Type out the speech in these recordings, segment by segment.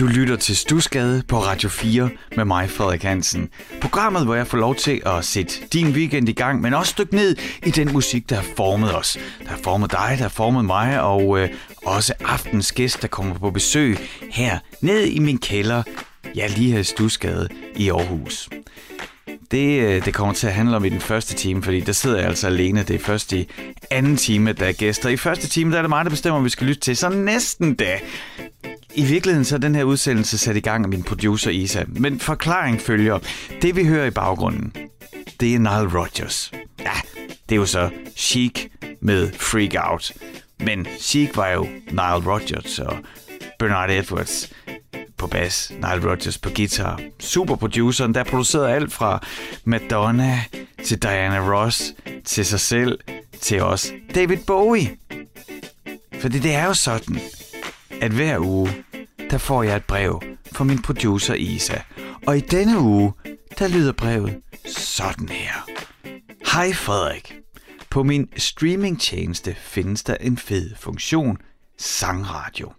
Du lytter til Stusgade på Radio 4 med mig, Frederik Hansen. Programmet, hvor jeg får lov til at sætte din weekend i gang, men også dykke ned i den musik, der har formet os. Der har formet dig, der har formet mig, og øh, også aftens gæst, der kommer på besøg her ned i min kælder. Ja, lige her i Stusgade i Aarhus. Det, øh, det kommer til at handle om i den første time, fordi der sidder jeg altså alene. Det er først i anden time, der er gæster. I første time, der er det mig, der bestemmer, om vi skal lytte til. Så næsten da. I virkeligheden så er den her udsendelse sat i gang af min producer Isa. Men forklaring følger. Det vi hører i baggrunden, det er Nile Rodgers. Ja, det er jo så Chic med Freak Out. Men Chic var jo Nile Rodgers og Bernard Edwards på bas, Nile Rodgers på guitar. Superproduceren, der producerede alt fra Madonna til Diana Ross, til sig selv, til os David Bowie. Fordi det er jo sådan, at hver uge, der får jeg et brev fra min producer Isa. Og i denne uge, der lyder brevet sådan her. Hej Frederik. På min streamingtjeneste findes der en fed funktion, sangradio.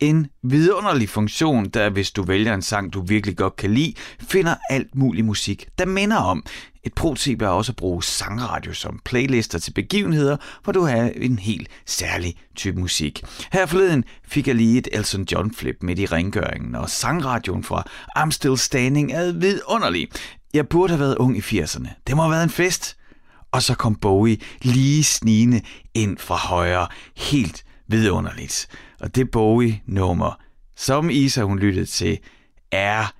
En vidunderlig funktion, der hvis du vælger en sang, du virkelig godt kan lide, finder alt mulig musik, der minder om. Et pro-tip er også at bruge sangradio som playlister til begivenheder, hvor du har en helt særlig type musik. Her forleden fik jeg lige et Elton John flip midt i rengøringen, og sangradioen fra I'm Still Standing er vidunderlig. Jeg burde have været ung i 80'erne. Det må have været en fest. Og så kom Bowie lige snigende ind fra højre. Helt vidunderligt. Og det Bowie-nummer, som Isa hun lyttede til, er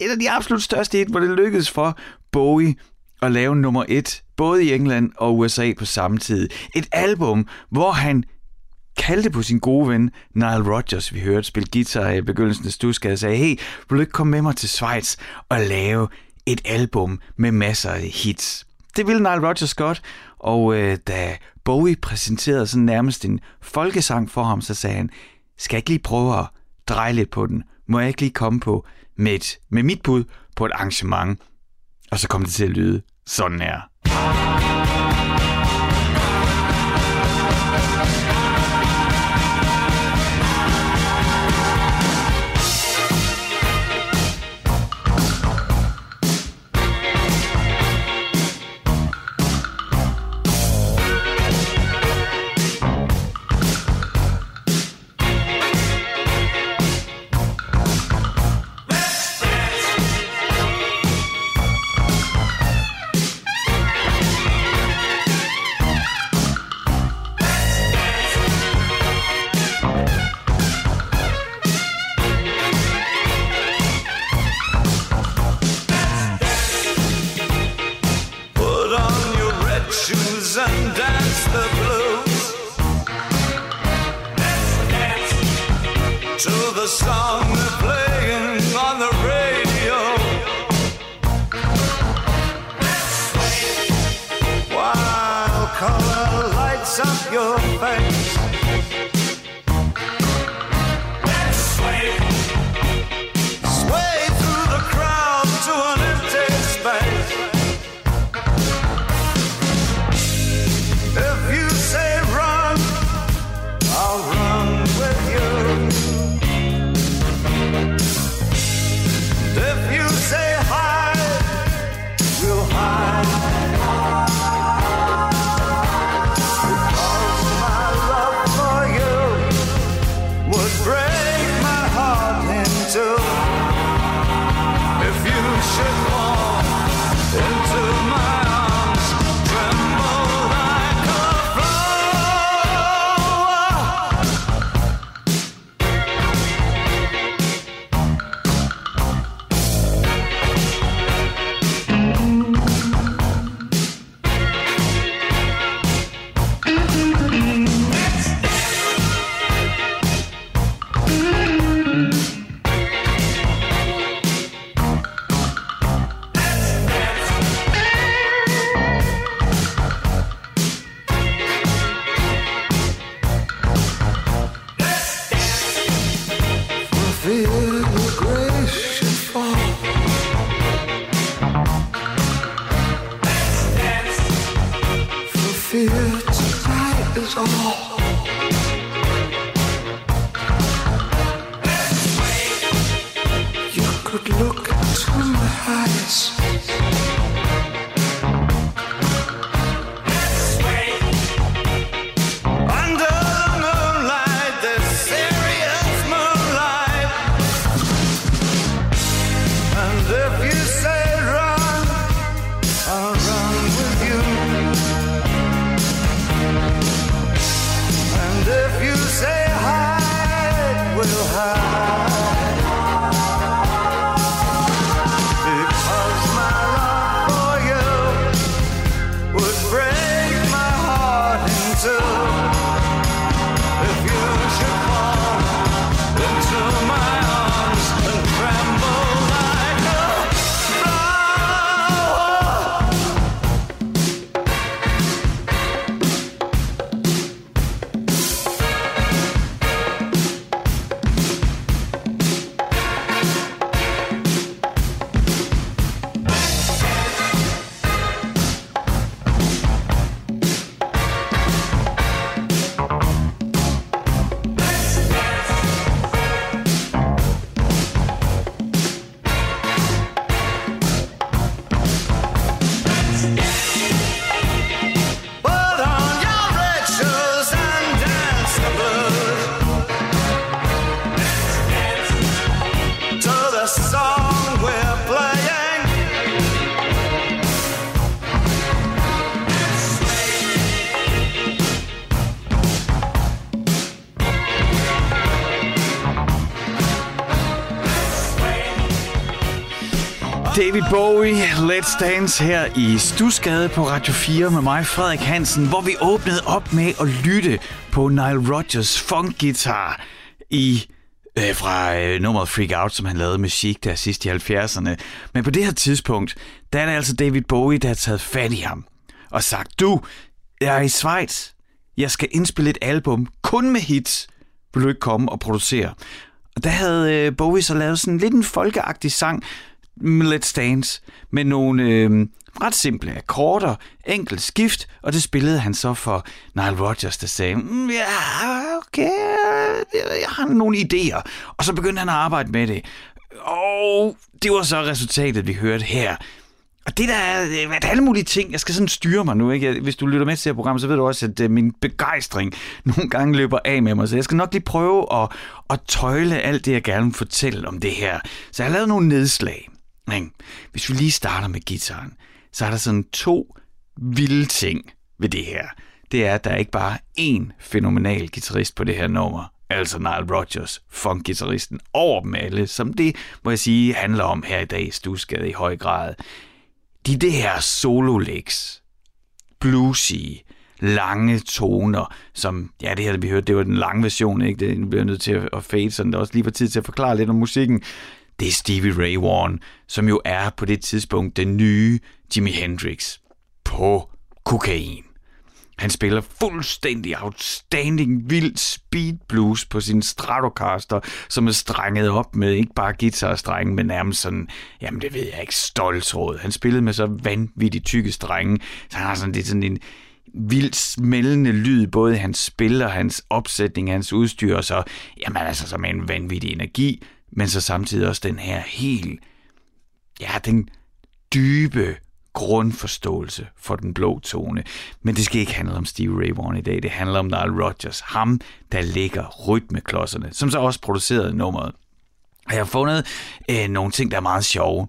et af de absolut største hit, hvor det lykkedes for Bowie at lave nummer et, både i England og USA på samme tid. Et album, hvor han kaldte på sin gode ven Nile Rodgers, vi hørte spille guitar i begyndelsen af Stusgade, og sagde, hey, vil du ikke komme med mig til Schweiz og lave et album med masser af hits? Det ville Nile Rodgers godt, og øh, da Bowie præsenterede sådan nærmest en folkesang for ham, så sagde han, skal jeg ikke lige prøve at dreje lidt på den? Må jeg ikke lige komme på med, et, med mit bud på et arrangement? Og så kom det til at lyde sådan her. To the song they're playing fear tonight is all. David Bowie, Let's Dance her i Stusgade på Radio 4 med mig, Frederik Hansen, hvor vi åbnede op med at lytte på Nile Rodgers funk-guitar i øh, fra øh, nummeret Freak Out, som han lavede med Chic der sidst i 70'erne. Men på det her tidspunkt, der er det altså David Bowie, der har taget fat i ham og sagt, du, jeg er i Schweiz. Jeg skal indspille et album kun med hits. Vil du ikke komme og producere? Og der havde øh, Bowie så lavet sådan lidt en folkeagtig sang, Let's Dance, med nogle øh, ret simple akkorder, enkelt skift, og det spillede han så for Nile Rodgers, der sagde, mm, ja, okay, jeg har nogle idéer. Og så begyndte han at arbejde med det. Og det var så resultatet, vi hørte her. Og det der øh, er, det er alle mulige ting. Jeg skal sådan styre mig nu. Ikke? Hvis du lytter med til det her program, så ved du også, at øh, min begejstring nogle gange løber af med mig. Så jeg skal nok lige prøve at, at tøjle alt det, jeg gerne vil fortælle om det her. Så jeg har lavet nogle nedslag retning. Hvis vi lige starter med gitaren, så er der sådan to vilde ting ved det her. Det er, at der er ikke bare én fænomenal guitarist på det her nummer, altså Nile Rodgers, funk over dem alle, som det, må jeg sige, handler om her i dag i Stusgade i høj grad. De det her solo licks, bluesy, lange toner, som, ja, det her, vi hørte, det var den lange version, ikke? Det bliver nødt til at at fade, så der også lige var tid til at forklare lidt om musikken. Det er Stevie Ray Vaughan, som jo er på det tidspunkt den nye Jimi Hendrix på kokain. Han spiller fuldstændig outstanding vild speed blues på sin Stratocaster, som er strenget op med ikke bare guitarstrenge, men nærmest sådan, jamen det ved jeg ikke, stoltråd. Han spillede med så vanvittigt tykke strenge, så han har sådan lidt sådan en vildt smældende lyd, både hans spil og hans opsætning, hans udstyr, og så, jamen altså, så med en vanvittig energi, men så samtidig også den her helt, ja, den dybe grundforståelse for den blå tone. Men det skal ikke handle om Steve Ray Vaughan i dag. Det handler om Nile Rodgers. Ham, der ligger rytmeklodserne, som så også producerede nummeret. Og jeg har fundet øh, nogle ting, der er meget sjove.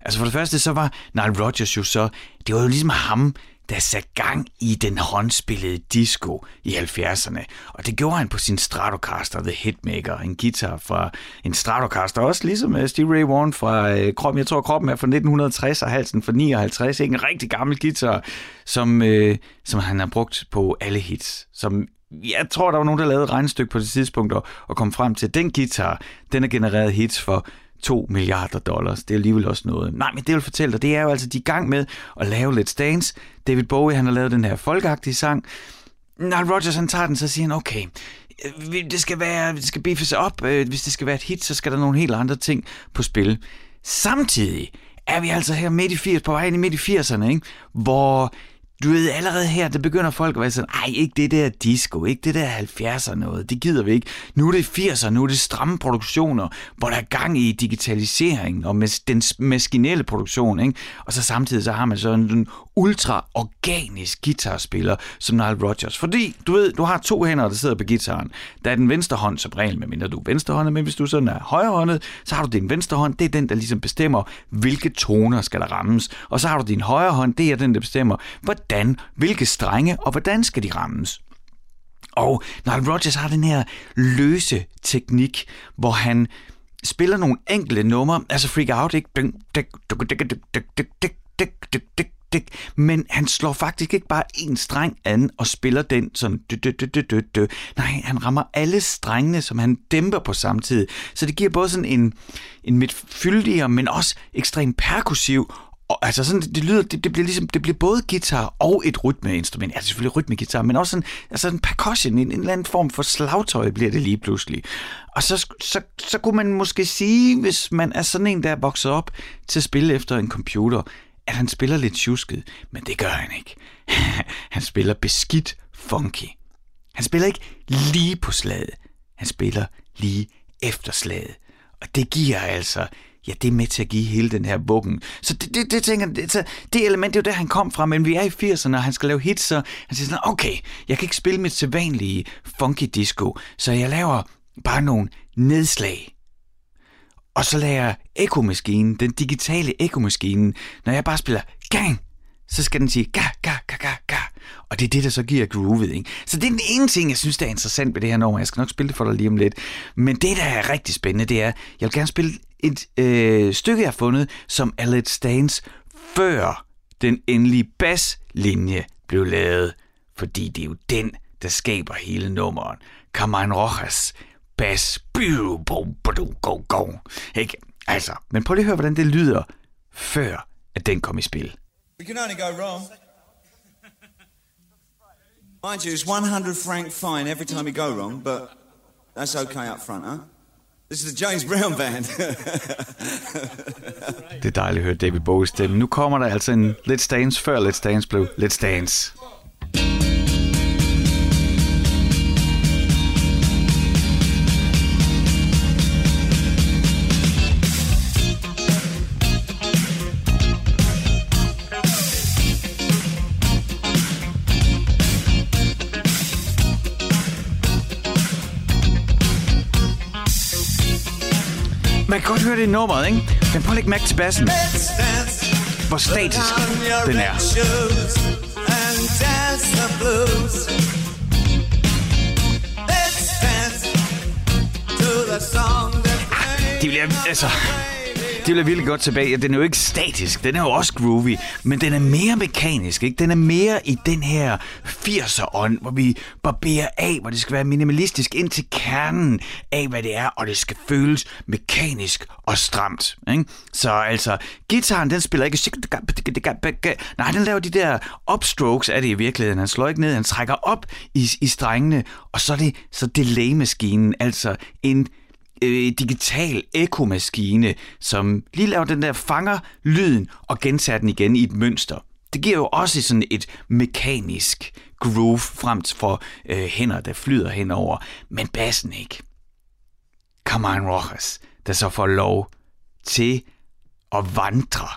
Altså for det første, så var Nile Rodgers jo så, det var jo ligesom ham, der satte gang i den håndspillede disco i 70'erne. Og det gjorde han på sin Stratocaster The Hitmaker, en guitar fra en Stratocaster, også ligesom øh, Steve Ray Vaughan fra øh, kroppen. Jeg tror, kroppen er fra 1960 og halsen fra 59. Ikke? En rigtig gammel guitar, som, øh, som han har brugt på alle hits. Som jeg tror, der var nogen, der lavede et regnestykke på det tidspunkt og, og kom frem til, at den guitar, den har genereret hits for 2 milliarder dollars. Det er alligevel også noget. Nej, men det vil fortælle dig, det er jo altså, de er i gang med at lave Let's Dance. David Bowie, han har lavet den her folkeagtige sang. Når Rogers han tager den, så siger han, okay, øh, det skal være, det skal beefes op. Øh, hvis det skal være et hit, så skal der nogle helt andre ting på spil. Samtidig er vi altså her midt i 80, på vej ind i midt i 80'erne, ikke? hvor du ved, allerede her, det begynder folk at være sådan, ej, ikke det der disco, ikke det der 70'er noget, det gider vi ikke. Nu er det 80'er, nu er det stramme produktioner, hvor der er gang i digitalisering og med den maskinelle produktion, ikke? Og så samtidig så har man sådan en ultra organisk guitarspiller som Nile Rodgers. Fordi, du ved, du har to hænder, der sidder på gitaren. Der er den venstre hånd som regel, medmindre du er venstrehåndet, men hvis du sådan er højrehåndet, så har du din venstre hånd, det er den, der ligesom bestemmer, hvilke toner skal der rammes. Og så har du din højre hånd, det er den, der bestemmer, hvordan, hvilke strenge, og hvordan skal de rammes. Og Nile Rodgers har den her løse teknik, hvor han spiller nogle enkle numre, altså Freak Out, ikke? men han slår faktisk ikke bare en streng an og spiller den sådan dø, dø, dø, dø, dø. Nej, han rammer alle strengene, som han dæmper på samme tid. Så det giver både sådan en, en midt fyldigere, men også ekstremt perkussiv og altså sådan, det, lyder, det, det, bliver ligesom, det bliver både guitar og et rytmeinstrument. Altså selvfølgelig rytmegitar, men også sådan, altså en percussion, en, en eller anden form for slagtøj bliver det lige pludselig. Og så, så, så kunne man måske sige, hvis man er sådan en, der er vokset op til at spille efter en computer, at han spiller lidt tjusket, men det gør han ikke. han spiller beskidt funky. Han spiller ikke lige på slaget, han spiller lige efter slaget. Og det giver altså, ja, det er med til at give hele den her vuggen. Så det, det, det tænker det, så det element, det er jo der, han kom fra, men vi er i 80'erne, og han skal lave hits, så han siger sådan, okay, jeg kan ikke spille mit sædvanlige funky disco, så jeg laver bare nogle nedslag og så lader jeg ekomaskinen, den digitale ekomaskinen, når jeg bare spiller gang, så skal den sige ga, ga, ga, ga, ga. Og det er det, der så giver groovet. Ikke? Så det er den ene ting, jeg synes, der er interessant ved det her nummer. Jeg skal nok spille det for dig lige om lidt. Men det, der er rigtig spændende, det er, jeg vil gerne spille et øh, stykke, jeg har fundet, som er lidt Stans før den endelige basslinje blev lavet. Fordi det er jo den, der skaber hele nummeret. Carmine Rojas bas. Ikke? Altså, men prøv lige at høre, hvordan det lyder, før at den kom i spil. We can only go wrong. Mind you, it's 100 franc fine every time we go wrong, but that's okay up front, huh? This is the James Brown band. det er dejligt at høre David Bowie stemme. Nu kommer der altså en Let's Dance før Let's Dance blev Let's Dance. Høre det i nummeret, ikke? Men prøv at lægge mærke til bassen. Hvor statisk den er. Ah, det bliver, altså, det vil jeg virkelig godt tilbage. Den er jo ikke statisk, den er jo også groovy, men den er mere mekanisk. Ikke? Den er mere i den her 80'er ånd, hvor vi barberer af, hvor det skal være minimalistisk ind til kernen af, hvad det er, og det skal føles mekanisk og stramt. Ikke? Så altså, gitaren, den spiller ikke... Nej, den laver de der upstrokes af det i virkeligheden. Han slår ikke ned, han trækker op i, i strengene, og så er det så delay-maskinen, altså en øh, digital ekomaskine, som lige laver den der fanger lyden og gentager den igen i et mønster. Det giver jo også sådan et mekanisk groove frem for øh, hænder, der flyder henover, men bassen ikke. Carmine Rojas, der så får lov til at vandre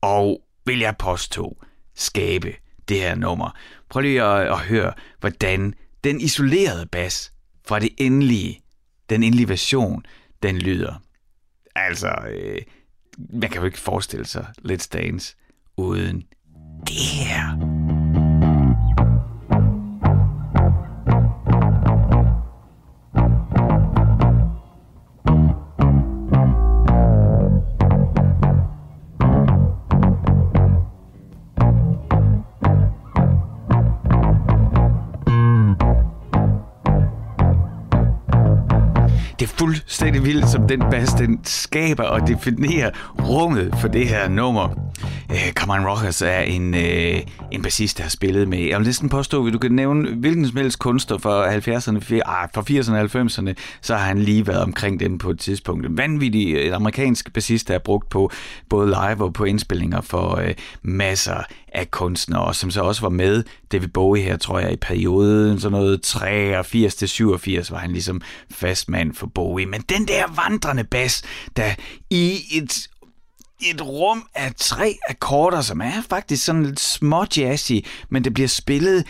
og, vil jeg påstå, skabe det her nummer. Prøv lige at, at høre, hvordan den isolerede bas fra det endelige den endelige version, den lyder. Altså, øh, man kan jo ikke forestille sig Let's Dance uden det her. sul fuldstændig vildt, som den bas, den skaber og definerer rummet for det her nummer. Øh, uh, Cameron Rockers er en, uh, en bassist, der har spillet med, jeg vil næsten påstå, at du kan nævne hvilken som helst kunstner fra 70'erne, ah, fra 80'erne og 90'erne, så har han lige været omkring dem på et tidspunkt. En vanvittig et amerikansk bassist, der er brugt på både live og på indspillinger for uh, masser af kunstnere, som så også var med David Bowie her, tror jeg, i perioden, sådan noget 83 til 87 var han ligesom fastmand for Bowie. Men den der vandrende bas, der i et et rum af tre akkorder, som er faktisk sådan lidt små jazzy, men det bliver spillet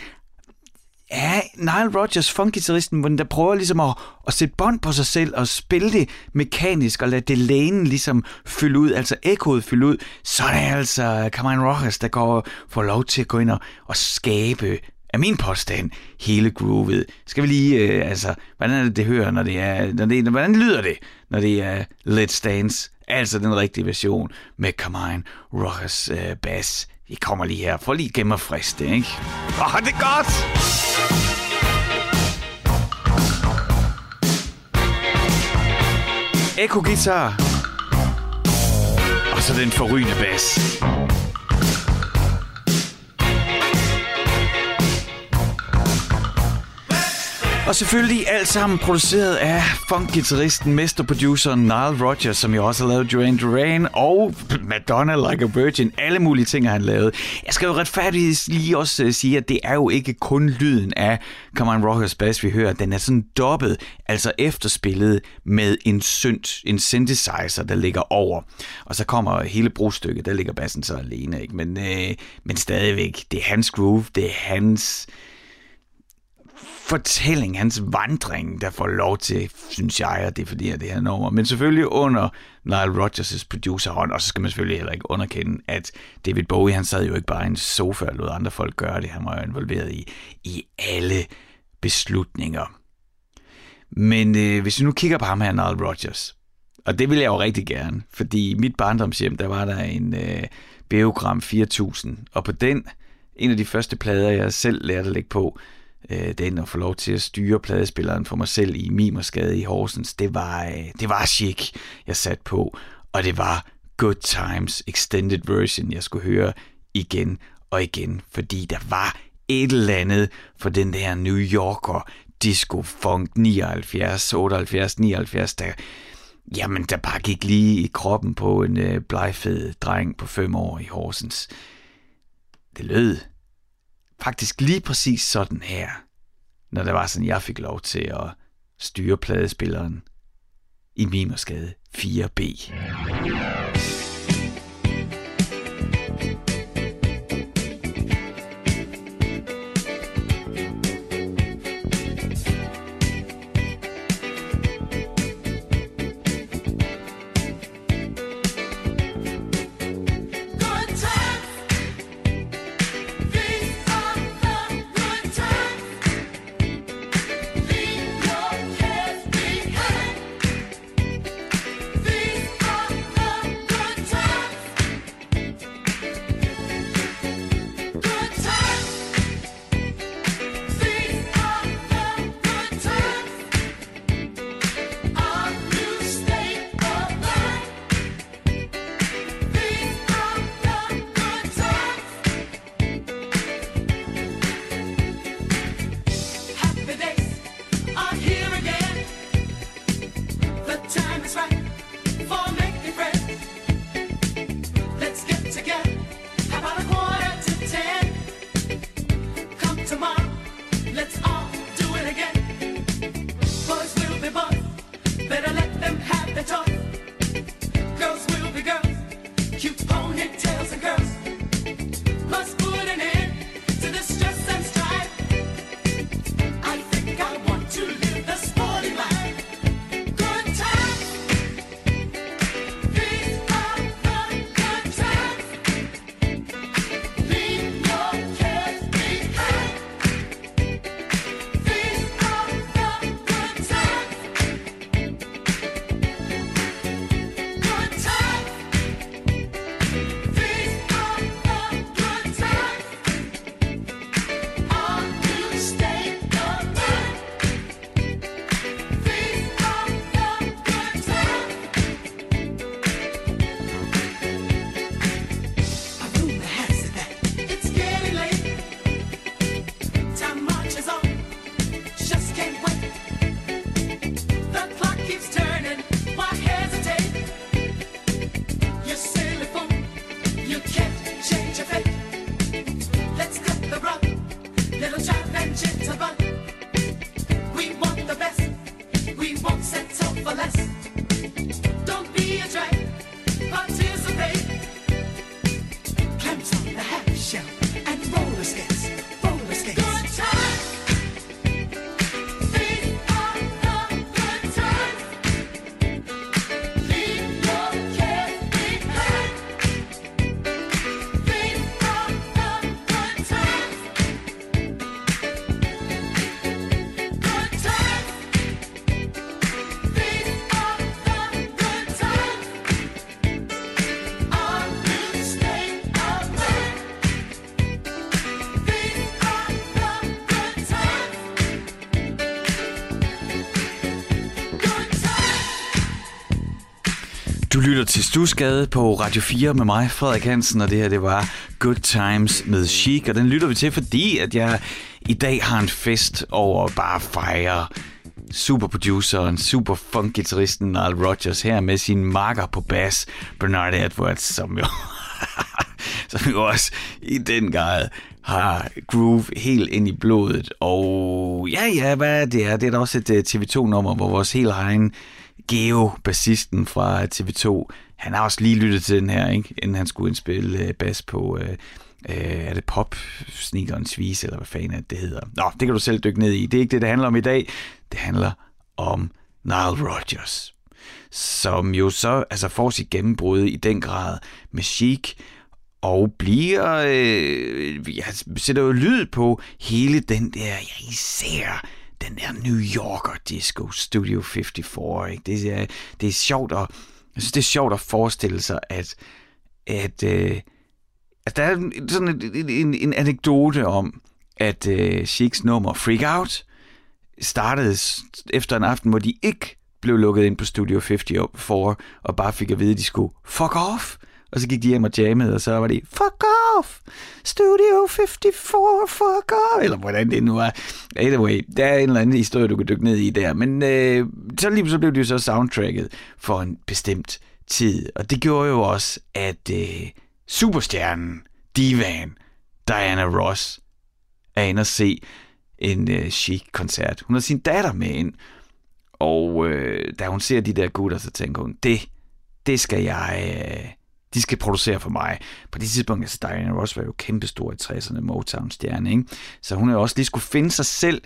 Ja, Nile Rodgers, funkgitarristen, hvor den der prøver ligesom at, at sætte bånd på sig selv og spille det mekanisk og lade det lænen ligesom fylde ud, altså ekkoet fylde ud, så er det altså Carmine Rojas, der går, får lov til at gå ind og, og skabe er min påstand, hele groovet. Skal vi lige, øh, altså, hvordan er det, det hører, når det er, når det, hvordan lyder det, når det er Let's Dance, altså den rigtige version med Carmine Rojas øh, bass. Vi kommer lige her, for lige gennem friste, ikke? Åh, oh, det er godt! Echo guitar. Og så den forrygende bass. Og selvfølgelig alt sammen produceret af funkgitarristen, mesterproduceren Nile Rodgers, som jo også har lavet Duran Duran og Madonna Like a Virgin. Alle mulige ting har han lavet. Jeg skal jo retfærdigt lige også øh, sige, at det er jo ikke kun lyden af Come On Rockers Bass, vi hører. Den er sådan dobbelt, altså efterspillet med en synt, en synthesizer, der ligger over. Og så kommer hele brugstykket, der ligger bassen så alene, ikke? Men, øh, men stadigvæk, det er hans groove, det er hans fortælling, hans vandring, der får lov til, synes jeg, at det fordi, det her nummer. Men selvfølgelig under Nile Rodgers' producerhånd, og så skal man selvfølgelig heller ikke underkende, at David Bowie, han sad jo ikke bare i en sofa og lod andre folk gøre det. Han var jo involveret i, i alle beslutninger. Men øh, hvis vi nu kigger på ham her, Nile Rodgers, og det vil jeg jo rigtig gerne, fordi i mit barndomshjem, der var der en øh, Beogram 4000, og på den, en af de første plader, jeg selv lærte at lægge på, øh, den og få lov til at styre pladespilleren for mig selv i Mimersgade i Horsens, det var, øh, det var chic, jeg satte på. Og det var Good Times Extended Version, jeg skulle høre igen og igen, fordi der var et eller andet for den der New Yorker disco funk 79, 78, 79, der, jamen, der bare gik lige i kroppen på en øh, blegfed dreng på fem år i Horsens. Det lød faktisk lige præcis sådan her, når det var sådan, jeg fik lov til at styre pladespilleren i Mimersgade 4B. Lytter til Stusgade på Radio 4 med mig, Frederik Hansen, og det her det var Good Times med Chic, og den lytter vi til, fordi at jeg i dag har en fest over at bare fejre superproduceren, super funk guitaristen Nile Rodgers her med sin marker på bass, Bernard Edwards, som jo, som jo også i den grad har groove helt ind i blodet. Og ja, ja, hvad er det er? Det er da også et øh, TV2-nummer, hvor vores helt egen Geo, bassisten fra TV2, han har også lige lyttet til den her, ikke? inden han skulle indspille øh, bas på, øh, øh, er det pop sneakerens vis, eller hvad fanden det, det hedder. Nå, det kan du selv dykke ned i. Det er ikke det, det handler om i dag. Det handler om Nile Rodgers, som jo så altså får sit gennembrud i den grad med Chic, og bliver, øh, jeg sætter jo lyd på hele den der, ja, især den der New Yorker disco, Studio 54, ikke? Det, er, det er sjovt at, jeg synes, det er sjovt at forestille sig, at, at, øh, at der er sådan en, en, en anekdote om, at øh, Chics nummer Freak Out startede efter en aften, hvor de ikke blev lukket ind på Studio 54 og bare fik at vide, at de skulle fuck off. Og så gik de hjem og jammede, og så var det fuck off, Studio 54, fuck off, eller hvordan det nu er. Anyway, der er en eller anden historie, du kan dykke ned i der, men øh, så lige så blev det jo så soundtracket for en bestemt tid, og det gjorde jo også, at øh, superstjernen, divan, Diana Ross, er inde og se en øh, chic-koncert. Hun har sin datter med ind, og øh, da hun ser de der gutter, så tænker hun, det, det skal jeg, øh, de skal producere for mig. På det tidspunkt, altså Diana Ross var jo kæmpestor i 60'erne, Motown-stjerne, ikke? Så hun har også lige skulle finde sig selv,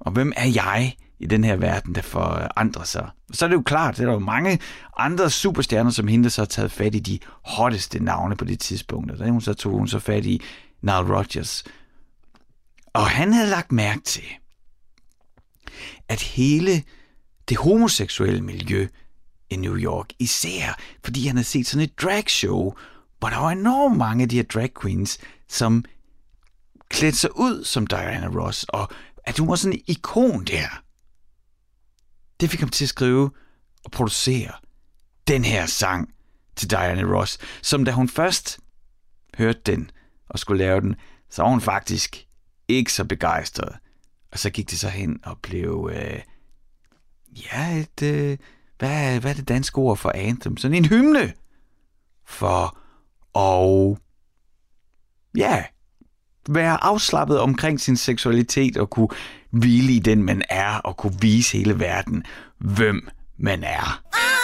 og hvem er jeg i den her verden, der forandrer sig. Så er det jo klart, at der er jo mange andre superstjerner, som hende, der så har taget fat i de hotteste navne på det tidspunkt. Og der hun så tog hun så fat i Nile Rodgers. Og han havde lagt mærke til, at hele det homoseksuelle miljø i New York, især fordi han havde set sådan et dragshow, hvor der var enormt mange af de her drag queens, som klædte sig ud som Diana Ross, og at hun var sådan en ikon der. Det fik ham til at skrive og producere den her sang til Diana Ross, som da hun først hørte den og skulle lave den, så var hun faktisk ikke så begejstret. Og så gik det så hen og blev, øh, ja, et, øh, hvad, hvad er det danske ord for anthem? Sådan en hymne for og ja, være afslappet omkring sin seksualitet og kunne hvile i den, man er, og kunne vise hele verden, hvem man er. Ah!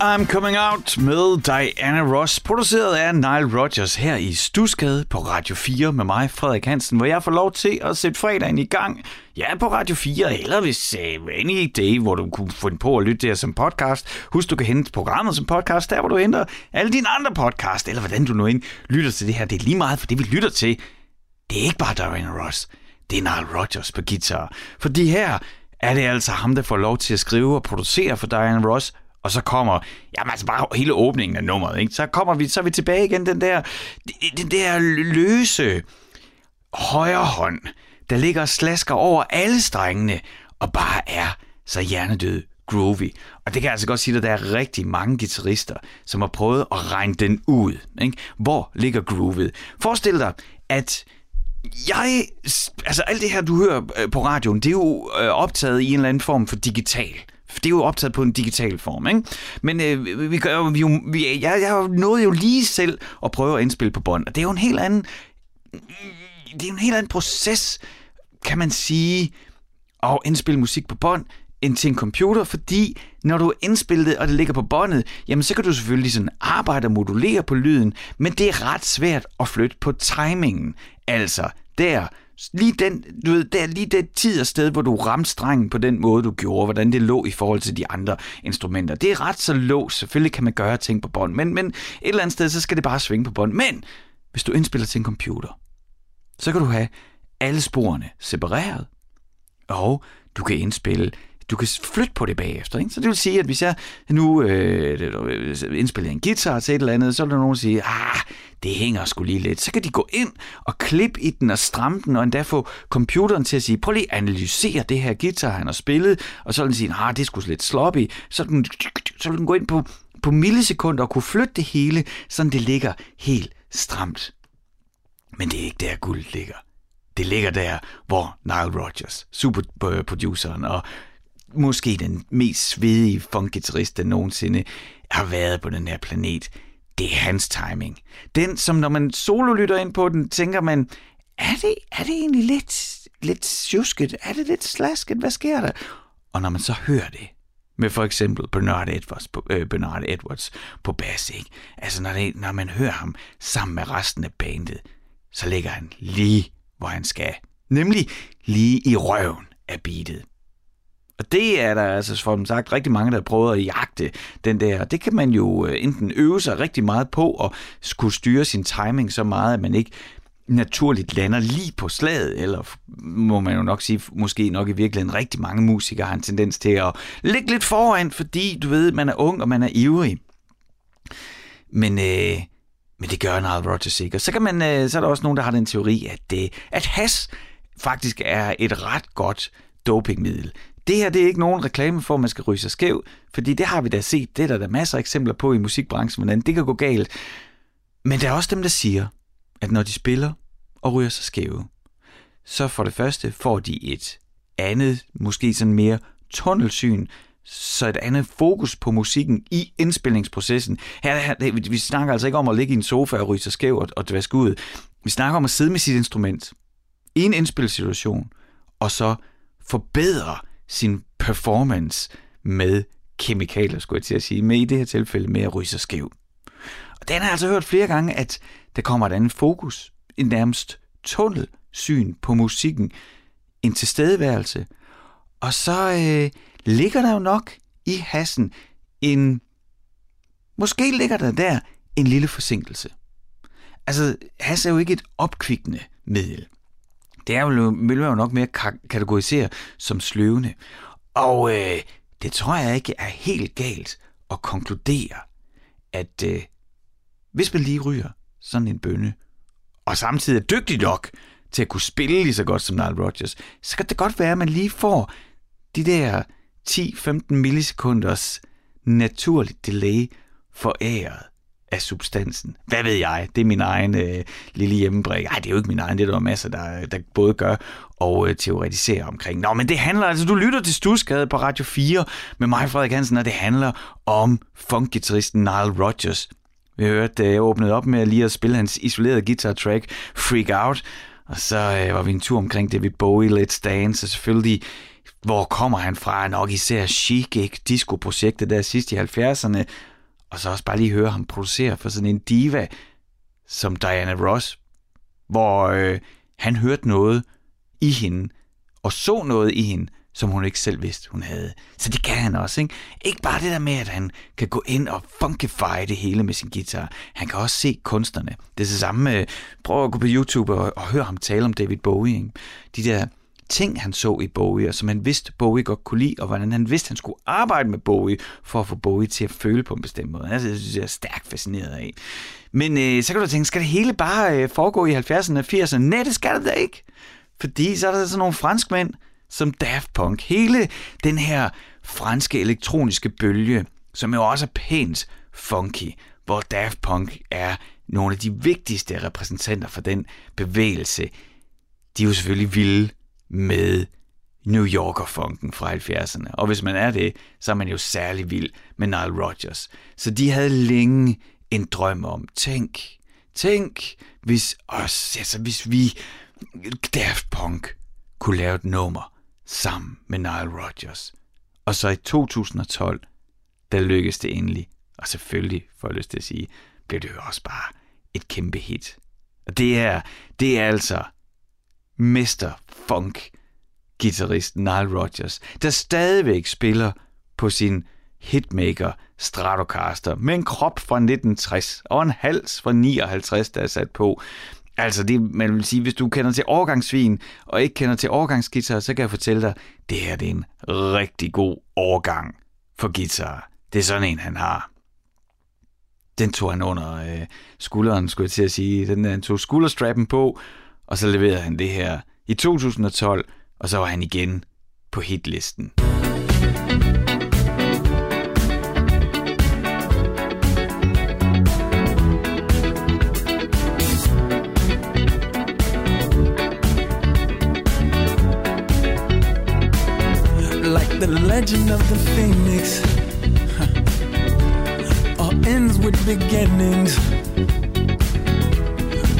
I'm Coming Out med Diana Ross, produceret af Nile Rodgers her i Stusgade på Radio 4 med mig, Frederik Hansen, hvor jeg får lov til at sætte fredagen i gang. Ja, på Radio 4, eller hvis uh, any day, hvor du kunne finde på at lytte det her som podcast. Husk, du kan hente programmet som podcast, der hvor du henter alle dine andre podcast, eller hvordan du nu end lytter til det her. Det er lige meget for det, vi lytter til. Det er ikke bare Diana Ross, det er Nile Rodgers på guitar. Fordi her er det altså ham, der får lov til at skrive og producere for Diana Ross, og så kommer, jamen altså bare hele åbningen af nummeret, ikke? Så kommer vi, så er vi tilbage igen, den der, den der løse højre hånd, der ligger og slasker over alle strengene, og bare er så hjernedød groovy. Og det kan jeg altså godt sige, at der er rigtig mange guitarister, som har prøvet at regne den ud. Ikke? Hvor ligger groovet? Forestil dig, at jeg, altså alt det her, du hører øh, på radioen, det er jo øh, optaget i en eller anden form for digital. Det er jo optaget på en digital form, ikke? Men øh, vi gør vi, jo- vi, jeg, jeg nåede jo lige selv at prøve at indspille på bånd, og det er jo en helt anden, det er jo en helt anden proces, kan man sige, at indspille musik på bånd, end til en computer, fordi når du har indspillet det, og det ligger på båndet, jamen så kan du selvfølgelig sådan arbejde og modulere på lyden, men det er ret svært at flytte på timingen. Altså, der, lige den, du ved, der, lige det tid og sted, hvor du ramte strengen på den måde, du gjorde, hvordan det lå i forhold til de andre instrumenter. Det er ret så låst. Selvfølgelig kan man gøre ting på bånd, men, men et eller andet sted, så skal det bare svinge på bånd. Men hvis du indspiller til en computer, så kan du have alle sporene separeret, og du kan indspille, du kan flytte på det bagefter. Ikke? Så det vil sige, at hvis jeg nu øh, øh, indspiller en guitar til et eller andet, så vil der nogen sige, ah, det hænger sgu lige lidt. Så kan de gå ind og klippe i den og stramme den, og endda få computeren til at sige, prøv lige at analysere det her guitar, han har spillet, og så vil den sige, ah, det er sgu lidt sloppy. Så vil den, så vil den gå ind på, på millisekunder og kunne flytte det hele, så det ligger helt stramt. Men det er ikke der, guld ligger. Det ligger der, hvor Nile Rodgers, superproduceren og måske den mest svedige funkgitarrist, der nogensinde har været på den her planet, det er hans timing. Den, som når man solo lytter ind på den, tænker man, er det, er det egentlig lidt, lidt sjusket? Er det lidt slasket? Hvad sker der? Og når man så hører det, med for eksempel Bernard Edwards på, øh, Bernard Edwards på bass, ikke? Altså, når, det, når man hører ham sammen med resten af bandet, så ligger han lige, hvor han skal. Nemlig lige i røven af beatet. Og det er der altså, som sagt, rigtig mange, der prøver at jagte den der. Det kan man jo øh, enten øve sig rigtig meget på og skulle styre sin timing så meget, at man ikke naturligt lander lige på slaget, eller må man jo nok sige, måske nok i virkeligheden rigtig mange musikere har en tendens til at ligge lidt foran, fordi du ved, man er ung og man er ivrig. Men, øh, men det gør Nile Rodgers ikke. Og så, kan man, øh, så er der også nogen, der har den teori, at, øh, at has faktisk er et ret godt dopingmiddel. Det her det er ikke nogen reklame for, at man skal ryge sig skæv, fordi det har vi da set. Det er der, der masser af eksempler på i musikbranchen, hvordan det kan gå galt. Men der er også dem, der siger, at når de spiller og ryger sig skæve, så for det første får de et andet, måske sådan mere tunnelsyn, så et andet fokus på musikken i indspilningsprocessen. Her, her, vi- vi snakker altså ikke om at ligge i en sofa og ryge sig skæv og, og dvaske ud. Vi snakker om at sidde med sit instrument i en indspilsituation, og så forbedre sin performance med kemikalier, skulle jeg til at sige, med i det her tilfælde med at ryge sig skæv. Og den har jeg altså hørt flere gange, at der kommer et andet fokus, en nærmest tunnelsyn på musikken, en tilstedeværelse. Og så øh, ligger der jo nok i hassen en, måske ligger der der en lille forsinkelse. Altså, has er jo ikke et opkvikkende middel. Det er jo, vil man jo nok mere kategorisere som sløvende. Og øh, det tror jeg ikke er helt galt at konkludere, at øh, hvis man lige ryger sådan en bønne, og samtidig er dygtig nok til at kunne spille lige så godt som Nile Rodgers, så kan det godt være, at man lige får de der 10-15 millisekunders naturligt delay foræret af substansen. Hvad ved jeg? Det er min egen øh, lille hjemmebrik. Nej, det er jo ikke min egen. Det er der masser, der, der både gør og øh, teoretiserer omkring. Nå, men det handler altså, du lytter til Stusgade på Radio 4 med mig, Frederik Hansen, og det handler om funkgitarristen Nile Rodgers. Vi hørte, øh, jeg åbnede op med lige at spille hans isolerede guitar track, Freak Out, og så øh, var vi en tur omkring David Bowie, Let's Dance, og selvfølgelig Hvor kommer han fra? Nok især Chic, ikke? Disco-projektet der sidst i 70'erne. Og så også bare lige høre ham producere for sådan en diva som Diana Ross, hvor øh, han hørte noget i hende, og så noget i hende, som hun ikke selv vidste, hun havde. Så det kan han også, ikke? Ikke bare det der med, at han kan gå ind og funkify det hele med sin guitar. Han kan også se kunstnerne. Det er det samme med, prøv at gå på YouTube og, og høre ham tale om David Bowie, ikke? De der ting, han så i Bowie, og som han vidste, Bowie godt kunne lide, og hvordan han vidste, han skulle arbejde med Bowie, for at få Bowie til at føle på en bestemt måde. Altså, det synes jeg er stærkt fascineret af. Men øh, så kan du tænke, skal det hele bare øh, foregå i 70'erne og 80'erne? Nej, det skal det da ikke. Fordi så er der sådan nogle franskmænd, som Daft Punk. Hele den her franske elektroniske bølge, som jo også er pænt funky, hvor Daft Punk er nogle af de vigtigste repræsentanter for den bevægelse. De er jo selvfølgelig vilde med New Yorker-funken fra 70'erne. Og hvis man er det, så er man jo særlig vild med Nile Rodgers. Så de havde længe en drøm om, tænk, tænk, hvis os, altså hvis vi, Daft Punk, kunne lave et nummer sammen med Nile Rodgers. Og så i 2012, der lykkedes det endelig, og selvfølgelig, får jeg lyst til at sige, blev det jo også bare et kæmpe hit. Og det er, det er altså Mr. Funk guitarist Nile Rodgers, der stadigvæk spiller på sin hitmaker Stratocaster med en krop fra 1960 og en hals fra 59, der er sat på. Altså det, man vil sige, hvis du kender til overgangssvin og ikke kender til overgangsgitar, så kan jeg fortælle dig, det her det er en rigtig god overgang for guitar. Det er sådan en, han har. Den tog han under øh, skulderen, skulle jeg til at sige. Den, øh, han tog skulderstrappen på, og så leverede han det her i 2012, og så var han igen på hitlisten. like the legend of the phoenix. huh. All ends with beginnings.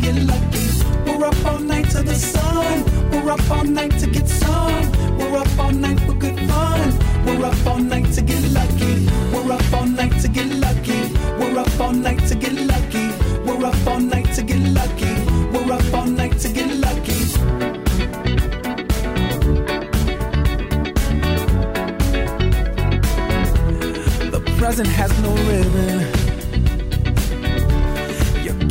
Get lucky. We're up all night to the sun. We're up all night to get some. We're up all night for good fun. We're up all night to get lucky. We're up all night to get lucky. We're up all night to get lucky. We're up all night to get lucky. We're up all night to get lucky. The present has no ribbon.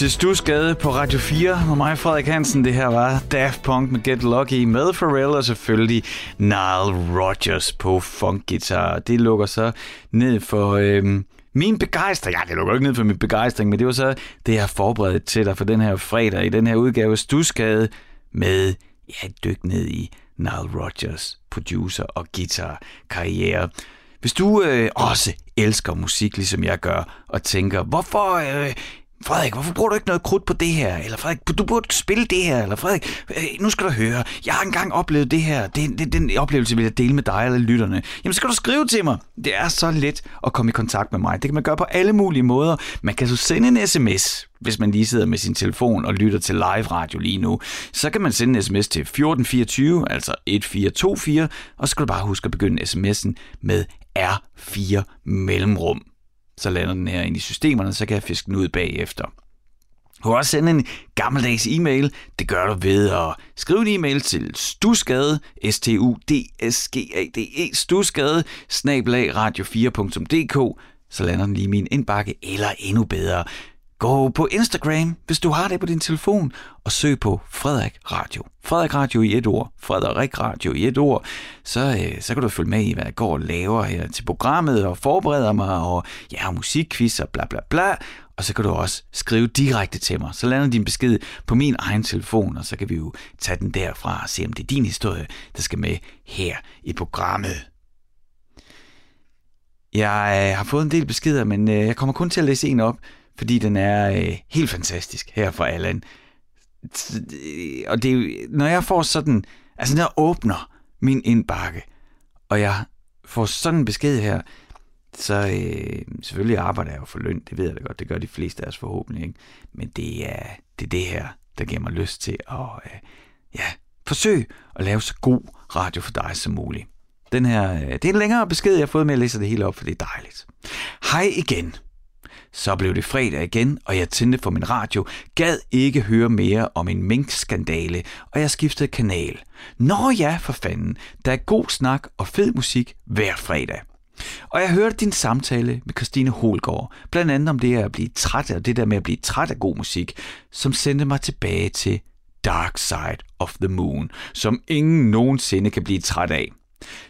Til Stusgade på Radio 4 med mig, Frederik Hansen. Det her var Daft Punk med Get Lucky med Pharrell og selvfølgelig Nile Rodgers på funkguitar. Det lukker så ned for øhm, min begejstring. Ja, det lukker ikke ned for min begejstring, men det var så det, jeg har forberedt til dig for den her fredag i den her udgave af Stusgade med ja, et dyk ned i Nile Rodgers producer og guitar karriere. Hvis du øh, også elsker musik, ligesom jeg gør, og tænker, hvorfor, øh, Frederik, hvorfor bruger du ikke noget krudt på det her? Eller Frederik, du burde spille det her. Eller Frederik, øh, nu skal du høre, jeg har engang oplevet det her. Det, det, den oplevelse vil jeg dele med dig eller lytterne. Jamen, så skal du skrive til mig. Det er så let at komme i kontakt med mig. Det kan man gøre på alle mulige måder. Man kan så sende en sms, hvis man lige sidder med sin telefon og lytter til live radio lige nu. Så kan man sende en sms til 1424, altså 1424, og så skal du bare huske at begynde sms'en med R4 mellemrum så lander den her ind i systemerne, så kan jeg fiske den ud bagefter. Du kan også sende en gammeldags e-mail. Det gør du ved at skrive en e-mail til stusgade, s t u d s g a d e stusgade, snabelag radio4.dk, så lander den lige i min indbakke, eller endnu bedre, Gå på Instagram, hvis du har det på din telefon, og søg på Frederik Radio. Frederik Radio i et ord. Frederik Radio i et ord. Så, øh, så kan du følge med i, hvad jeg går og laver her til programmet, og forbereder mig, og ja, og musikquiz og bla bla bla. Og så kan du også skrive direkte til mig. Så lander din besked på min egen telefon, og så kan vi jo tage den derfra og se, om det er din historie, der skal med her i programmet. Jeg øh, har fået en del beskeder, men øh, jeg kommer kun til at læse en op, fordi den er øh, helt fantastisk her fra Allan. Og det når jeg får sådan, altså når jeg åbner min indbakke, og jeg får sådan en besked her, så øh, selvfølgelig arbejder jeg jo for løn, det ved jeg da godt, det gør de fleste af os forhåbentlig, ikke? men det er, det er det her, der giver mig lyst til at øh, ja, forsøge at lave så god radio for dig som muligt. Den her, øh, det er en længere besked, jeg har fået med at læse det hele op, for det er dejligt. Hej igen. Så blev det fredag igen, og jeg tændte for min radio, gad ikke høre mere om en minkskandale, og jeg skiftede kanal. Nå ja, for fanden, der er god snak og fed musik hver fredag. Og jeg hørte din samtale med Christine Holgaard, blandt andet om det at blive træt af det der med at blive træt af god musik, som sendte mig tilbage til Dark Side of the Moon, som ingen nogensinde kan blive træt af.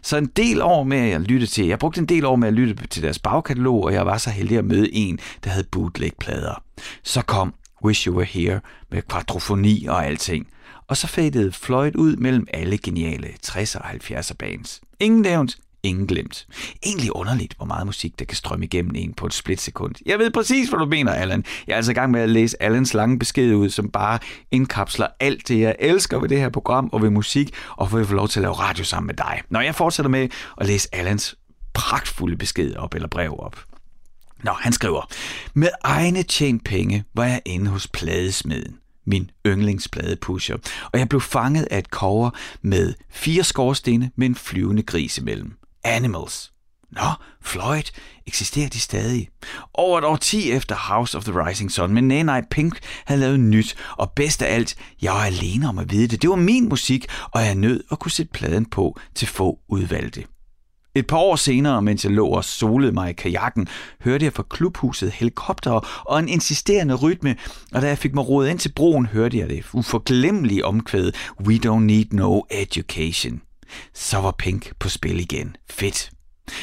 Så en del år med at lytte til, jeg brugte en del år med at lytte til deres bagkatalog, og jeg var så heldig at møde en, der havde bootleg-plader. Så kom Wish You Were Here med kvadrofoni og alting. Og så fadede Floyd ud mellem alle geniale 60'er og 70'er bands. Ingen nævnt, ingen glemt. Egentlig underligt, hvor meget musik, der kan strømme igennem en på et splitsekund. Jeg ved præcis, hvad du mener, Allan. Jeg er altså i gang med at læse Allans lange besked ud, som bare indkapsler alt det, jeg elsker ved det her program og ved musik, og vil få lov til at lave radio sammen med dig. Når jeg fortsætter med at læse Allans pragtfulde besked op, eller brev op. Nå, han skriver, med egne tjent penge var jeg inde hos pladesmeden min yndlingspladepusher, og jeg blev fanget af et cover med fire skorstene med en flyvende gris imellem. Animals. Nå, Floyd, eksisterer de stadig? Over et årti efter House of the Rising Sun, men nej, nej, Pink havde lavet nyt, og bedst af alt, jeg var alene om at vide det. Det var min musik, og jeg nød at kunne sætte pladen på til få udvalgte. Et par år senere, mens jeg lå og solede mig i kajakken, hørte jeg fra klubhuset helikopter og en insisterende rytme, og da jeg fik mig rodet ind til broen, hørte jeg det uforglemmelige omkvæd We don't need no education. Så var Pink på spil igen. Fedt.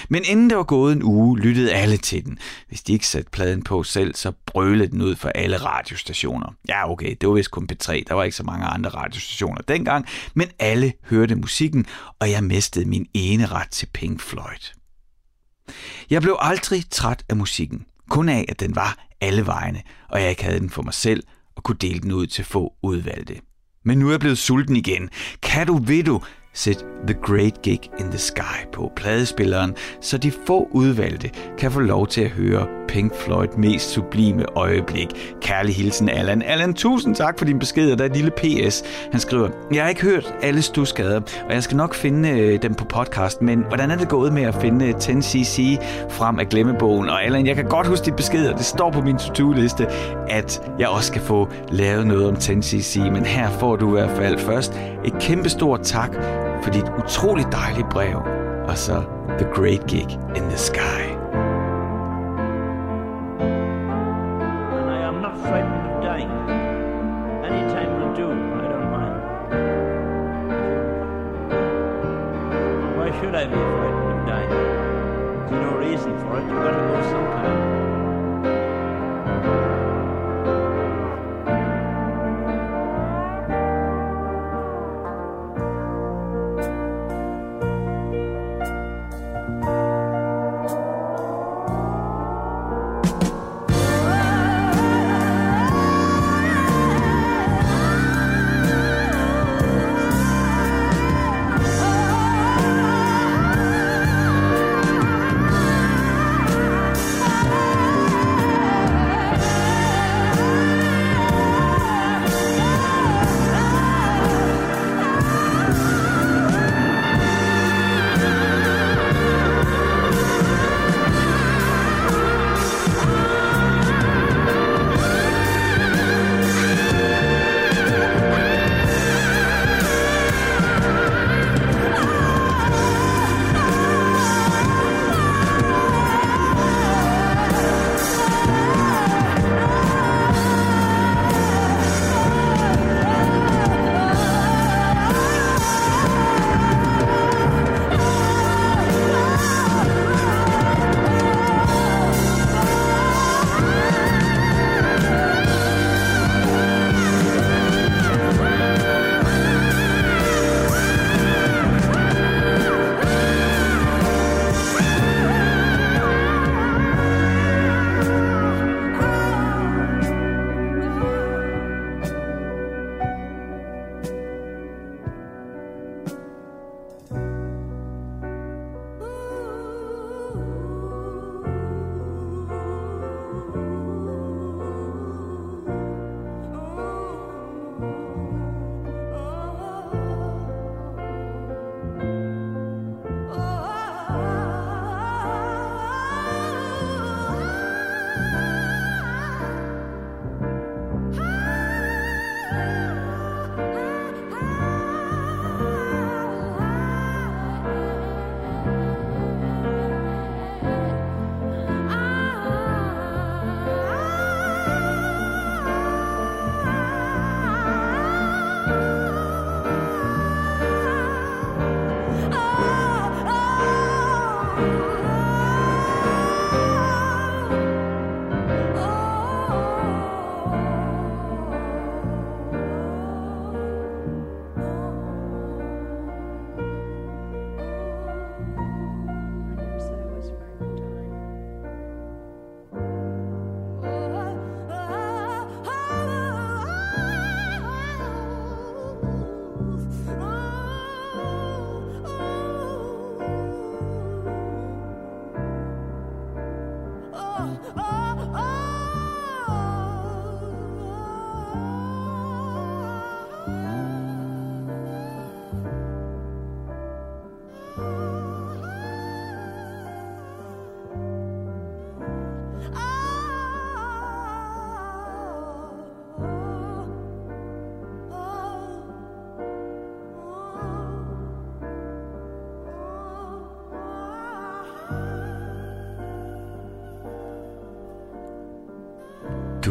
Men inden det var gået en uge, lyttede alle til den. Hvis de ikke satte pladen på selv, så brølede den ud for alle radiostationer. Ja, okay, det var vist kun P3. Der var ikke så mange andre radiostationer dengang, men alle hørte musikken, og jeg mistede min ene ret til Pink Floyd. Jeg blev aldrig træt af musikken. Kun af, at den var alle vegne, og jeg ikke havde den for mig selv og kunne dele den ud til få udvalgte. Men nu er jeg blevet sulten igen. Kan du, ved du, Sæt The Great Gig in the Sky på pladespilleren, så de få udvalgte kan få lov til at høre Pink Floyd mest sublime øjeblik. Kærlig hilsen, Allan. Allan, tusind tak for din besked, og der er et lille PS. Han skriver, jeg har ikke hørt alle stusgader, og jeg skal nok finde øh, dem på podcast, men hvordan er det gået med at finde øh, 10cc frem af glemmebogen? Og Allan, jeg kan godt huske dit besked, og det står på min to-do-liste, at jeg også skal få lavet noget om 10cc, men her får du i hvert fald først et kæmpe stort tak for dit utroligt dejlige brev, og så The Great Gig in the Sky.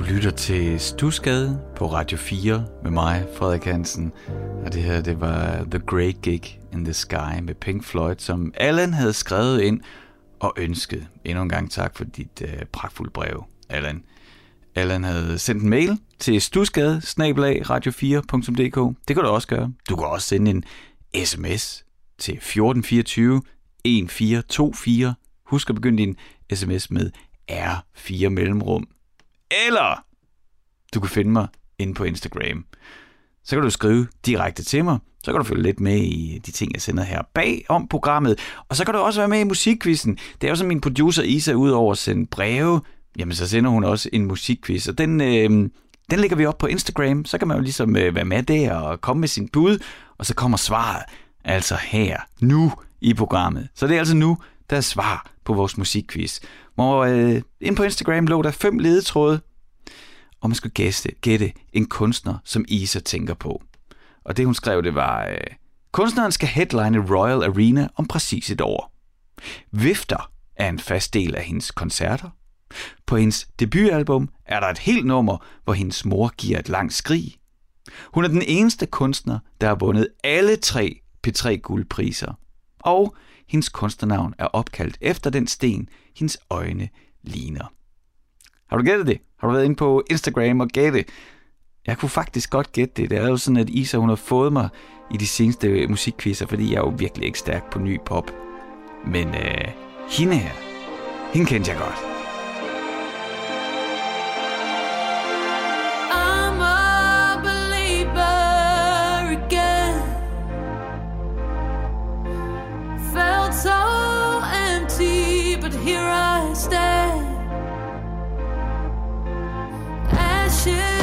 Lytter til Stusgade på Radio 4 med mig, Frederik Hansen. Og det her, det var The Great Gig in the Sky med Pink Floyd, som Allan havde skrevet ind og ønsket. Endnu en gang tak for dit øh, pragtfulde brev, Allan. Allan havde sendt en mail til stusgade radio4.dk. Det kan du også gøre. Du kan også sende en sms til 1424 1424. Husk at begynde din sms med R4 mellemrum. Eller du kan finde mig inde på Instagram. Så kan du skrive direkte til mig. Så kan du følge lidt med i de ting, jeg sender her bag om programmet. Og så kan du også være med i musikquizzen. Det er jo som min producer Isa, udover at sende breve, jamen så sender hun også en musikquiz. Og den, øh, den lægger vi op på Instagram. Så kan man jo ligesom øh, være med der og komme med sin bud. Og så kommer svaret altså her, nu i programmet. Så det er altså nu, der er svar på vores musikquiz. Hvor øh, ind på Instagram lå der fem ledetråde, og man skulle gæste, gætte en kunstner, som Isa tænker på. Og det hun skrev, det var, øh, kunstneren skal headline Royal Arena om præcis et år. Vifter er en fast del af hendes koncerter. På hendes debutalbum er der et helt nummer, hvor hendes mor giver et langt skrig. Hun er den eneste kunstner, der har vundet alle tre P3 guldpriser. og hendes kunstnernavn er opkaldt efter den sten, hendes øjne ligner. Har du gættet det? Har du været inde på Instagram og gættet? Jeg kunne faktisk godt gætte det. Det er jo sådan, at Isa hun har fået mig i de seneste øh, musikquizzer, fordi jeg er jo virkelig ikke stærk på ny pop. Men øh, hende her, hende kendte jeg godt. Here I stand. Ashes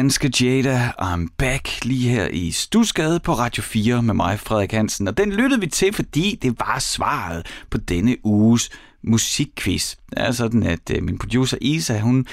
Danske Jada, I'm back lige her i Stusgade på Radio 4 med mig, Frederik Hansen. Og den lyttede vi til, fordi det var svaret på denne uges musikquiz. Det er sådan, at øh, min producer Isa, hun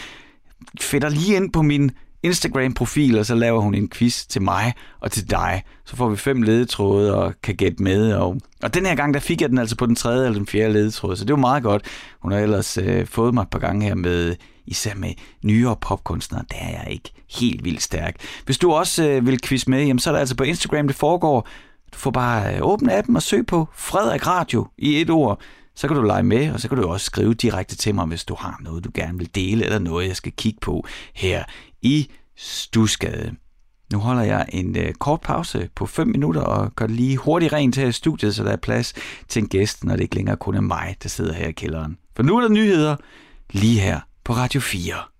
fætter lige ind på min Instagram-profil, og så laver hun en quiz til mig og til dig. Så får vi fem ledetråde og kan gætte med. Og, og den her gang, der fik jeg den altså på den tredje eller den fjerde ledetråd, så det var meget godt. Hun har ellers øh, fået mig et par gange her med, især med nyere popkunstnere, der er jeg ikke helt vildt stærk. Hvis du også øh, vil quiz med, jamen, så er det altså på Instagram, det foregår. Du får bare øh, åbne appen og søg på Frederik Radio i et ord. Så kan du lege med, og så kan du også skrive direkte til mig, hvis du har noget, du gerne vil dele, eller noget, jeg skal kigge på her i Stusgade. Nu holder jeg en øh, kort pause på 5 minutter og gør det lige hurtigt rent her i studiet, så der er plads til en gæst, når det ikke længere kun er mig, der sidder her i kælderen. For nu er der nyheder lige her på Radio 4.